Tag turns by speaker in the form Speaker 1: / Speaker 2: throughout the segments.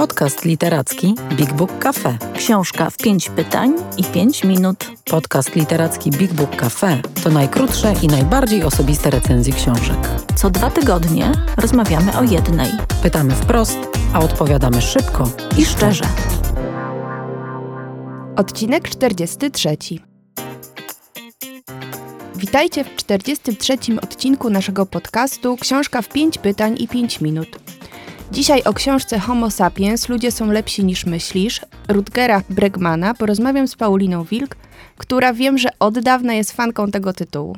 Speaker 1: Podcast literacki Big Book Cafe.
Speaker 2: Książka w pięć pytań i pięć minut.
Speaker 1: Podcast literacki Big Book Cafe to najkrótsze i najbardziej osobiste recenzje książek.
Speaker 2: Co dwa tygodnie rozmawiamy o jednej.
Speaker 1: Pytamy wprost, a odpowiadamy szybko
Speaker 2: I szczerze.
Speaker 3: Odcinek 43. Witajcie w 43 odcinku naszego podcastu Książka w 5 pytań i 5 minut. Dzisiaj o książce Homo sapiens Ludzie są lepsi niż myślisz Rutgera Bregmana porozmawiam z Pauliną Wilk, która wiem, że od dawna jest fanką tego tytułu.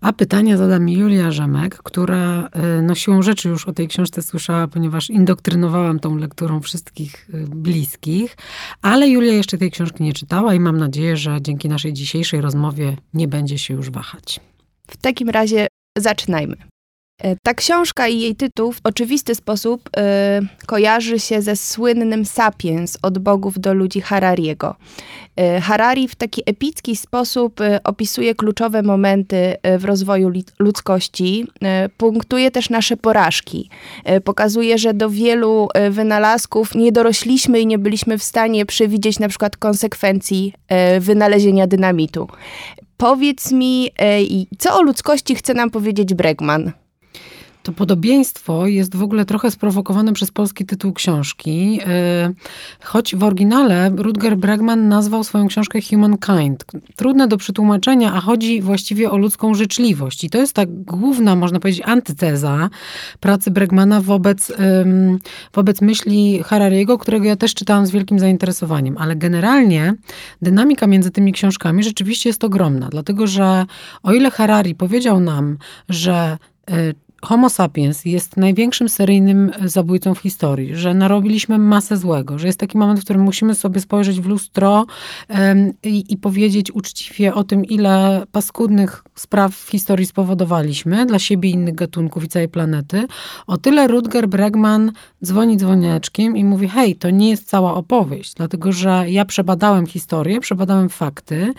Speaker 1: A pytania zada mi Julia Rzemek, która y, no siłą rzeczy już o tej książce słyszała, ponieważ indoktrynowałam tą lekturą wszystkich y, bliskich, ale Julia jeszcze tej książki nie czytała i mam nadzieję, że dzięki naszej dzisiejszej rozmowie nie będzie się już wahać.
Speaker 3: W takim razie zaczynajmy. E, ta książka i jej tytuł w oczywisty sposób y, kojarzy się ze słynnym Sapiens od bogów do ludzi Harariego. Y, Harari w taki epicki sposób opisuje kluczowe momenty w rozwoju ludzkości, punktuje też nasze porażki. Pokazuje, że do wielu wynalazków nie dorośliśmy i nie byliśmy w stanie przewidzieć na przykład konsekwencji wynalezienia dynamitu. Powiedz mi, co o ludzkości chce nam powiedzieć Bregman?
Speaker 1: To podobieństwo jest w ogóle trochę sprowokowane przez polski tytuł książki, e, choć w oryginale Rutger Bregman nazwał swoją książkę Humankind. Trudne do przetłumaczenia, a chodzi właściwie o ludzką życzliwość. I to jest ta główna, można powiedzieć, antyteza pracy Bregmana wobec, wobec myśli Harariego, którego ja też czytałam z wielkim zainteresowaniem. Ale generalnie dynamika między tymi książkami rzeczywiście jest ogromna, dlatego że o ile Harari powiedział nam, że e, Homo sapiens jest największym seryjnym zabójcą w historii, że narobiliśmy masę złego, że jest taki moment, w którym musimy sobie spojrzeć w lustro um, i, i, powiedzieć uczciwie o tym, ile paskudnych spraw w historii spowodowaliśmy dla siebie, innych gatunków i całej planety. O tyle Rutger Bregman dzwoni dzwonieczkiem i mówi: Hej, to nie jest cała opowieść, dlatego że ja przebadałem historię, przebadałem fakty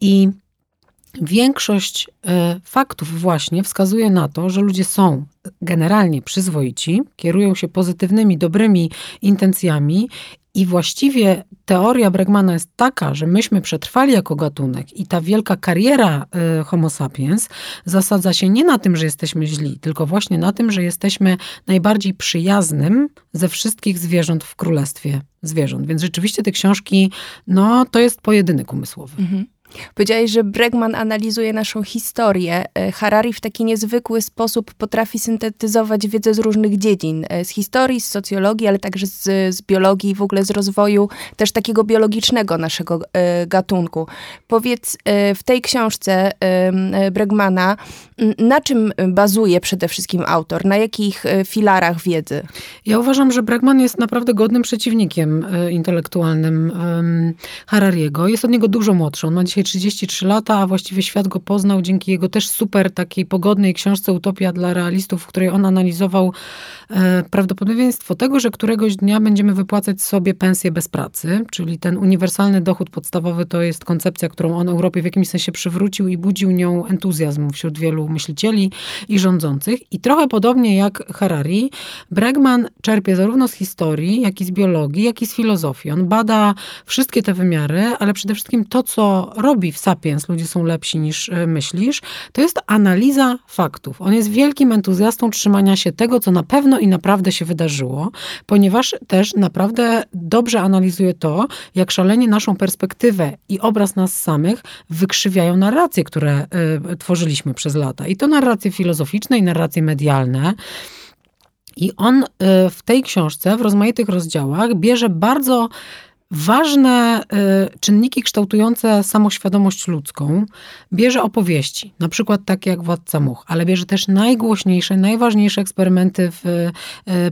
Speaker 1: i Większość e, faktów właśnie wskazuje na to, że ludzie są generalnie przyzwoici, kierują się pozytywnymi, dobrymi intencjami i właściwie teoria Bregmana jest taka, że myśmy przetrwali jako gatunek i ta wielka kariera y, Homo sapiens zasadza się nie na tym, że jesteśmy źli, tylko właśnie na tym, że jesteśmy najbardziej przyjaznym ze wszystkich zwierząt w królestwie zwierząt. Więc rzeczywiście te książki, no to jest pojedynek umysłowy. Mhm.
Speaker 3: Powiedziałeś, że Bregman analizuje naszą historię. E, Harari w taki niezwykły sposób potrafi syntetyzować wiedzę z różnych dziedzin. E, z historii, z socjologii, ale także z, z biologii, w ogóle z rozwoju też takiego biologicznego naszego e, gatunku. Powiedz, w tej książce Bregmana, na czym bazuje przede wszystkim autor? Na jakich filarach wiedzy?
Speaker 1: Ja uważam, że Bregman jest naprawdę godnym przeciwnikiem intelektualnym Harariego. Jest od niego dużo młodszy. On ma dzisiaj 33 lata, a właściwie świat go poznał dzięki jego też super takiej pogodnej książce Utopia dla realistów, w której on analizował e, prawdopodobieństwo tego, że któregoś dnia będziemy wypłacać sobie pensję bez pracy, czyli ten uniwersalny dochód podstawowy to jest koncepcja, którą on Europie w jakimś sensie przywrócił i budził nią entuzjazm wśród wielu myślicieli i rządzących. I trochę podobnie jak Harari, Bregman czerpie zarówno z historii, jak i z biologii, jak i z filozofii. On bada wszystkie te wymiary, ale przede wszystkim to, co robi w Sapiens, ludzie są lepsi niż e, myślisz, to jest analiza faktów. On jest wielkim entuzjastą trzymania się tego, co na pewno i naprawdę się wydarzyło, ponieważ też naprawdę dobrze analizuje to, jak szalenie naszą perspektywę i obraz nas samych wykrzywiają narracje, które y, tworzyliśmy przez lata. I to narracje filozoficzne i narracje medialne. I on y, w tej książce, w rozmaitych rozdziałach, bierze bardzo Ważne y, czynniki kształtujące samoświadomość ludzką bierze opowieści, na przykład takie jak Władca Much, ale bierze też najgłośniejsze, najważniejsze eksperymenty w y,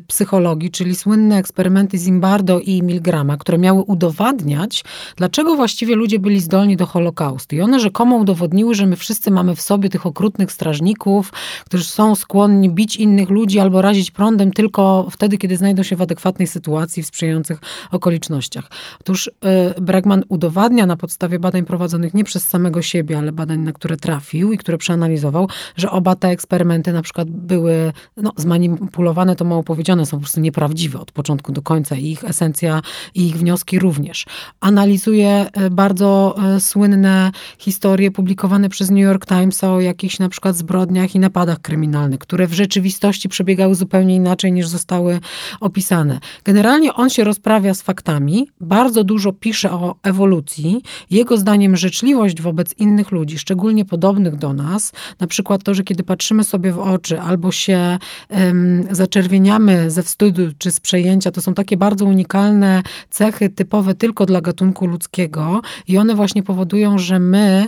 Speaker 1: psychologii, czyli słynne eksperymenty Zimbardo i Milgrama, które miały udowadniać, dlaczego właściwie ludzie byli zdolni do Holokaustu. I one rzekomo udowodniły, że my wszyscy mamy w sobie tych okrutnych strażników, którzy są skłonni bić innych ludzi albo razić prądem tylko wtedy, kiedy znajdą się w adekwatnej sytuacji, w sprzyjających okolicznościach. Otóż e, Bregman udowadnia na podstawie badań prowadzonych nie przez samego siebie, ale badań, na które trafił i które przeanalizował, że oba te eksperymenty na przykład były no, zmanipulowane, to mało powiedziane, są po prostu nieprawdziwe od początku do końca i ich esencja i ich wnioski również. Analizuje e, bardzo e, słynne historie publikowane przez New York Times o jakichś na przykład zbrodniach i napadach kryminalnych, które w rzeczywistości przebiegały zupełnie inaczej niż zostały opisane. Generalnie on się rozprawia z faktami, bardzo dużo pisze o ewolucji. Jego zdaniem życzliwość wobec innych ludzi, szczególnie podobnych do nas, na przykład to, że kiedy patrzymy sobie w oczy albo się um, zaczerwieniamy ze wstydu czy z przejęcia, to są takie bardzo unikalne cechy typowe tylko dla gatunku ludzkiego i one właśnie powodują, że my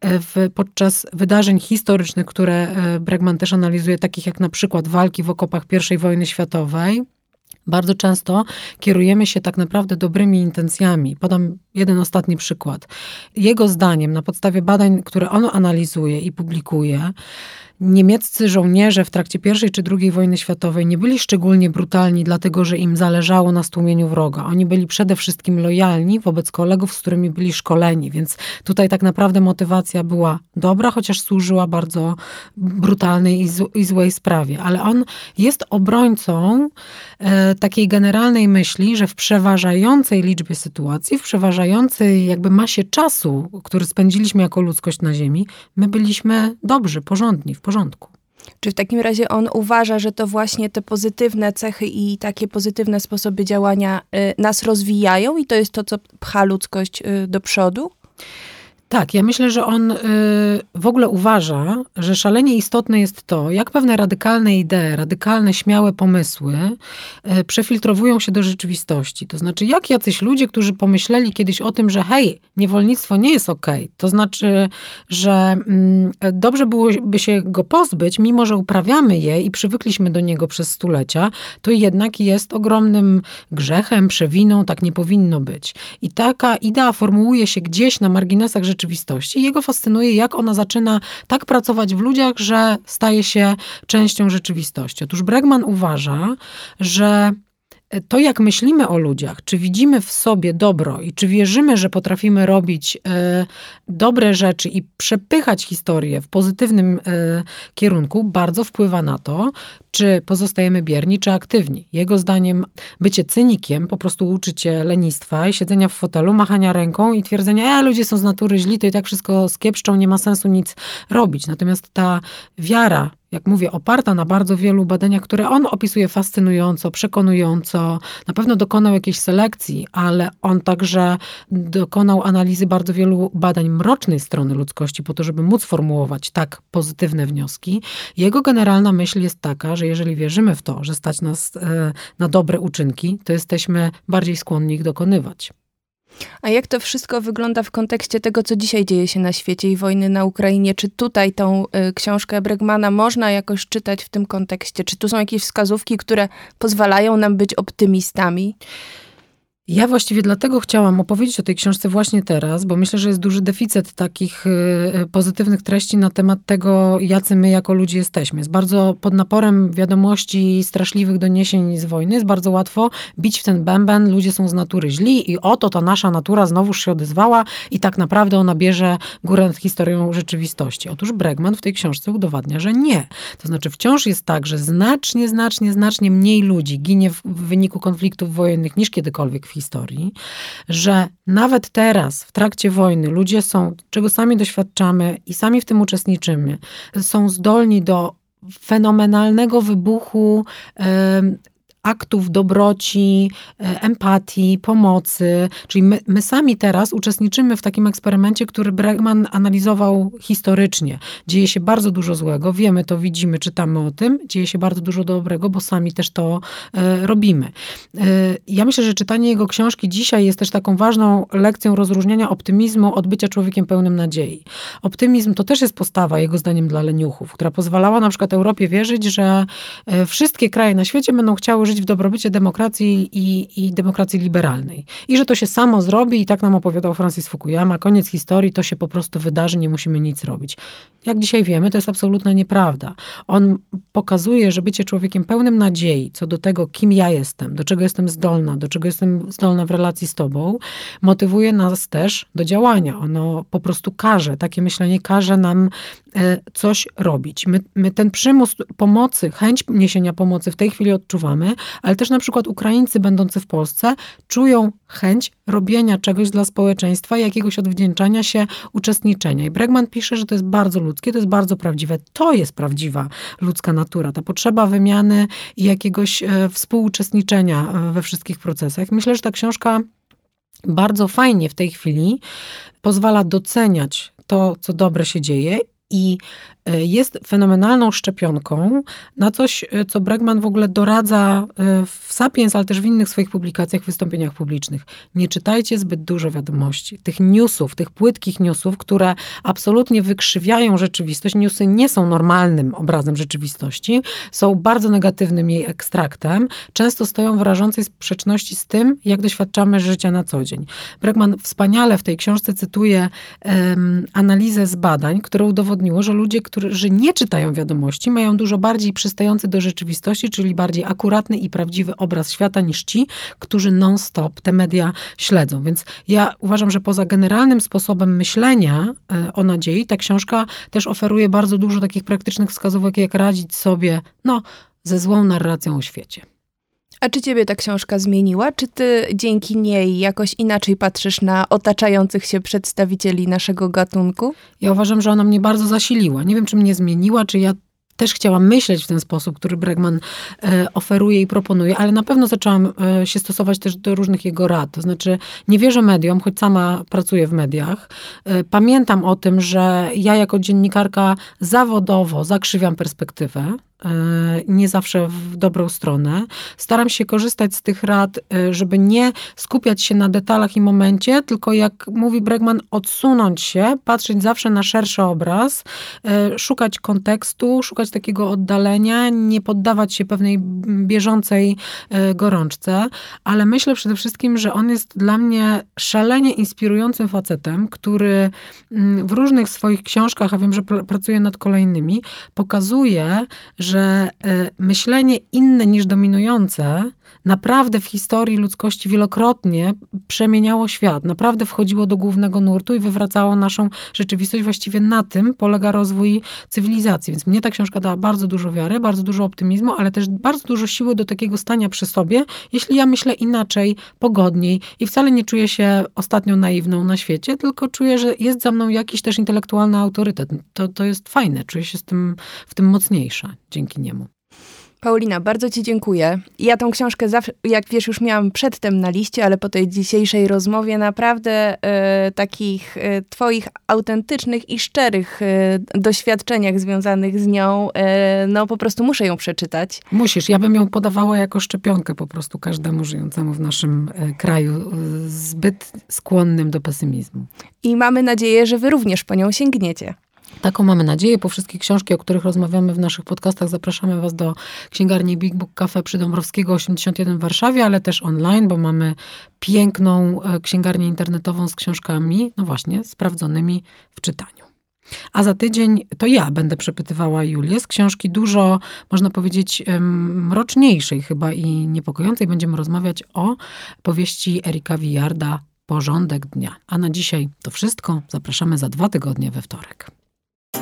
Speaker 1: e, w, podczas wydarzeń historycznych, które e, Bregman też analizuje, takich jak na przykład walki w okopach I wojny światowej, bardzo często kierujemy się tak naprawdę dobrymi intencjami. Podam jeden ostatni przykład. Jego zdaniem, na podstawie badań, które on analizuje i publikuje, niemieccy żołnierze w trakcie I czy II wojny światowej nie byli szczególnie brutalni, dlatego że im zależało na stłumieniu wroga. Oni byli przede wszystkim lojalni wobec kolegów, z którymi byli szkoleni, więc tutaj tak naprawdę motywacja była dobra, chociaż służyła bardzo brutalnej i, z, i złej sprawie. Ale on jest obrońcą e, takiej generalnej myśli, że w przeważającej liczbie sytuacji, w przeważającej jakby masie czasu, który spędziliśmy jako ludzkość na Ziemi, my byliśmy dobrzy, porządni, w porządku porządku.
Speaker 3: Czy w takim razie on uważa, że to właśnie te pozytywne cechy i takie pozytywne sposoby działania y, nas rozwijają i to jest to, co pcha ludzkość y, do przodu?
Speaker 1: Tak, ja myślę, że on y, w ogóle uważa, że szalenie istotne jest to, jak pewne radykalne idee, radykalne, śmiałe pomysły y, przefiltrowują się do rzeczywistości. To znaczy, jak jacyś ludzie, którzy pomyśleli kiedyś o tym, że hej, niewolnictwo nie jest okej, okay. to znaczy, że y, dobrze byłoby się go pozbyć, mimo że uprawiamy je i przywykliśmy do niego przez stulecia, to jednak jest ogromnym grzechem, przewiną, tak nie powinno być. I taka idea formułuje się gdzieś na marginesach rzeczywistości, rzeczywistości. Jego fascynuje, jak ona zaczyna tak pracować w ludziach, że staje się częścią rzeczywistości. Otóż Bregman uważa, że to, jak myślimy o ludziach, czy widzimy w sobie dobro i czy wierzymy, że potrafimy robić e, dobre rzeczy i przepychać historię w pozytywnym e, kierunku, bardzo wpływa na to, czy pozostajemy bierni, czy aktywni. Jego zdaniem bycie cynikiem po prostu uczy cię lenistwa i siedzenia w fotelu, machania ręką i twierdzenia, e, ludzie są z natury źli, to i tak wszystko skiepszczą, nie ma sensu nic robić. Natomiast ta wiara jak mówię, oparta na bardzo wielu badaniach, które on opisuje fascynująco, przekonująco. Na pewno dokonał jakiejś selekcji, ale on także dokonał analizy bardzo wielu badań mrocznej strony ludzkości, po to, żeby móc formułować tak pozytywne wnioski. Jego generalna myśl jest taka, że jeżeli wierzymy w to, że stać nas e, na dobre uczynki, to jesteśmy bardziej skłonni ich dokonywać.
Speaker 3: A jak to wszystko wygląda w kontekście tego, co dzisiaj dzieje się na świecie i wojny na Ukrainie? Czy tutaj tą y, książkę Bregmana można jakoś czytać w tym kontekście? Czy tu są jakieś wskazówki, które pozwalają nam być optymistami?
Speaker 1: Ja właściwie dlatego chciałam opowiedzieć o tej książce właśnie teraz, bo myślę, że jest duży deficyt takich y, y, pozytywnych treści na temat tego, jacy my jako ludzie jesteśmy. Jest bardzo pod naporem wiadomości straszliwych doniesień z wojny, jest bardzo łatwo bić w ten bęben, ludzie są z natury źli i oto ta nasza natura znowuż się odezwała i tak naprawdę ona bierze górę nad historią rzeczywistości. Otóż Bregman w tej książce udowadnia, że nie. To znaczy wciąż jest tak, że znacznie, znacznie, znacznie mniej ludzi ginie w wyniku konfliktów wojennych niż kiedykolwiek historii, że nawet teraz, w trakcie wojny, ludzie są, czego sami doświadczamy i sami w tym uczestniczymy, są zdolni do fenomenalnego wybuchu aktów dobroci, e, empatii, pomocy. Czyli my, my, sami teraz uczestniczymy w takim eksperymencie, który Bregman analizował historycznie. Dzieje się bardzo dużo złego, wiemy to, widzimy, czytamy o tym. Dzieje się bardzo dużo dobrego, bo sami też to e, robimy. E, ja myślę, że czytanie jego książki dzisiaj jest też taką ważną lekcją rozróżniania optymizmu od bycia człowiekiem pełnym nadziei. Optymizm to też jest postawa, jego zdaniem, dla leniuchów, która pozwalała na przykład Europie wierzyć, że e, wszystkie kraje na świecie będą chciały żyć żyć w dobrobycie demokracji i, i demokracji liberalnej. I że to się samo zrobi i tak nam opowiadał Francis Fukuyama, koniec historii, to się po prostu wydarzy, nie musimy nic robić. Jak dzisiaj wiemy, to jest absolutna nieprawda. On pokazuje, że bycie człowiekiem pełnym nadziei co do tego, kim ja jestem, do czego jestem zdolna, do czego jestem zdolna w relacji z tobą, motywuje nas też do działania. Ono po prostu każe, takie myślenie każe nam e, coś robić. My, my ten przymus pomocy, chęć niesienia pomocy w tej chwili odczuwamy, ale też na przykład Ukraińcy będący w Polsce czują chęć robienia czegoś dla społeczeństwa, jakiegoś odwdzięczania się, uczestniczenia. I Bregman pisze, że to jest bardzo ludzkie, to jest bardzo prawdziwe. To jest prawdziwa ludzka natura, ta potrzeba wymiany i jakiegoś e, współuczestniczenia e, we wszystkich procesach. Myślę, że ta książka bardzo fajnie w tej chwili pozwala doceniać to, co dobre się dzieje i jest fenomenalną szczepionką na coś, e, co Bregman w ogóle doradza e, w Sapiens, ale też w innych swoich publikacjach, wystąpieniach publicznych. Nie czytajcie zbyt dużo wiadomości. Tych newsów, tych płytkich newsów, które absolutnie wykrzywiają rzeczywistość. Newsy nie są normalnym obrazem rzeczywistości, są bardzo negatywnym jej ekstraktem. Często stoją w rażącej sprzeczności z tym, jak doświadczamy życia na co dzień. Bregman wspaniale w tej książce cytuje um, analizę z badań, które udowodniło, że ludzie, którzy nie czytają wiadomości, mają dużo bardziej przystający do rzeczywistości, czyli bardziej akuratny i prawdziwy obraz świata niż ci, którzy non-stop te media śledzą. Więc ja uważam, że poza generalnym sposobem myślenia e, o nadziei, ta książka też oferuje bardzo dużo takich praktycznych wskazówek, jak radzić sobie no, ze złą narracją o świecie.
Speaker 3: A czy ciebie ta książka zmieniła? Czy ty dzięki niej jakoś inaczej patrzysz na otaczających się przedstawicieli naszego gatunku?
Speaker 1: Ja uważam, że ona mnie bardzo zasiliła. Nie wiem, czy mnie zmieniła, czy ja też chciałam myśleć w ten sposób, który Bregman e, oferuje i proponuje, ale na pewno zaczęłam e, się stosować też do różnych jego rad. To znaczy, nie wierzę mediom, choć sama pracuję w mediach. E, pamiętam o tym, że ja jako dziennikarka zawodowo zakrzywiam perspektywę nie zawsze w dobrą stronę. Staram się korzystać z tych rad, e, żeby nie skupiać się na detalach i momencie, tylko jak mówi Bregman, odsunąć się, patrzeć zawsze na szerszy obraz, e, szukać kontekstu, szukać takiego oddalenia, nie poddawać się pewnej bieżącej gorączce, ale myślę przede wszystkim, że on jest dla mnie szalenie inspirującym facetem, który mm, w różnych swoich książkach, a wiem, że pracuje nad kolejnymi, pokazuje, że że e, myślenie inne niż dominujące naprawdę w historii ludzkości wielokrotnie przemieniało świat. Naprawdę wchodziło do głównego nurtu i wywracało naszą rzeczywistość. Właściwie na tym polega rozwój cywilizacji. Więc mnie ta książka dała bardzo dużo wiary, bardzo dużo optymizmu, ale też bardzo dużo siły do takiego stania przy sobie, jeśli ja myślę inaczej, pogodniej i wcale nie czuję się ostatnio naiwną na świecie, tylko czuję, że jest za mną jakiś też intelektualny autorytet. To, to jest fajne, czuję się z tym, w tym mocniejsza dzięki niemu.
Speaker 3: Paulina, bardzo Ci dziękuję. Ja tą książkę, zawsze, jak wiesz, już miałam przedtem na liście, ale po tej dzisiejszej rozmowie naprawdę e, takich e, Twoich autentycznych i szczerych e, doświadczeniach związanych z nią, e, no po prostu muszę ją przeczytać.
Speaker 1: Musisz. Ja bym ją podawała jako szczepionkę po prostu każdemu żyjącemu w naszym kraju zbyt skłonnym do pesymizmu.
Speaker 3: I mamy nadzieję, że Wy również po nią sięgniecie.
Speaker 1: Taką mamy nadzieję. Po wszystkie książki, o których rozmawiamy w naszych podcastach, zapraszamy Was do księgarni Big Book Cafe przy Dąbrowskiego 81 w Warszawie, ale też online, bo mamy piękną e, księgarnię internetową z książkami, no właśnie, sprawdzonymi w czytaniu. A za tydzień to ja będę przepytywała Julię z książki dużo, można powiedzieć, mroczniejszej chyba i niepokojącej. Będziemy rozmawiać o powieści Erika Wijarda Porządek dnia. A na dzisiaj to wszystko. Zapraszamy za dwa tygodnie we wtorek.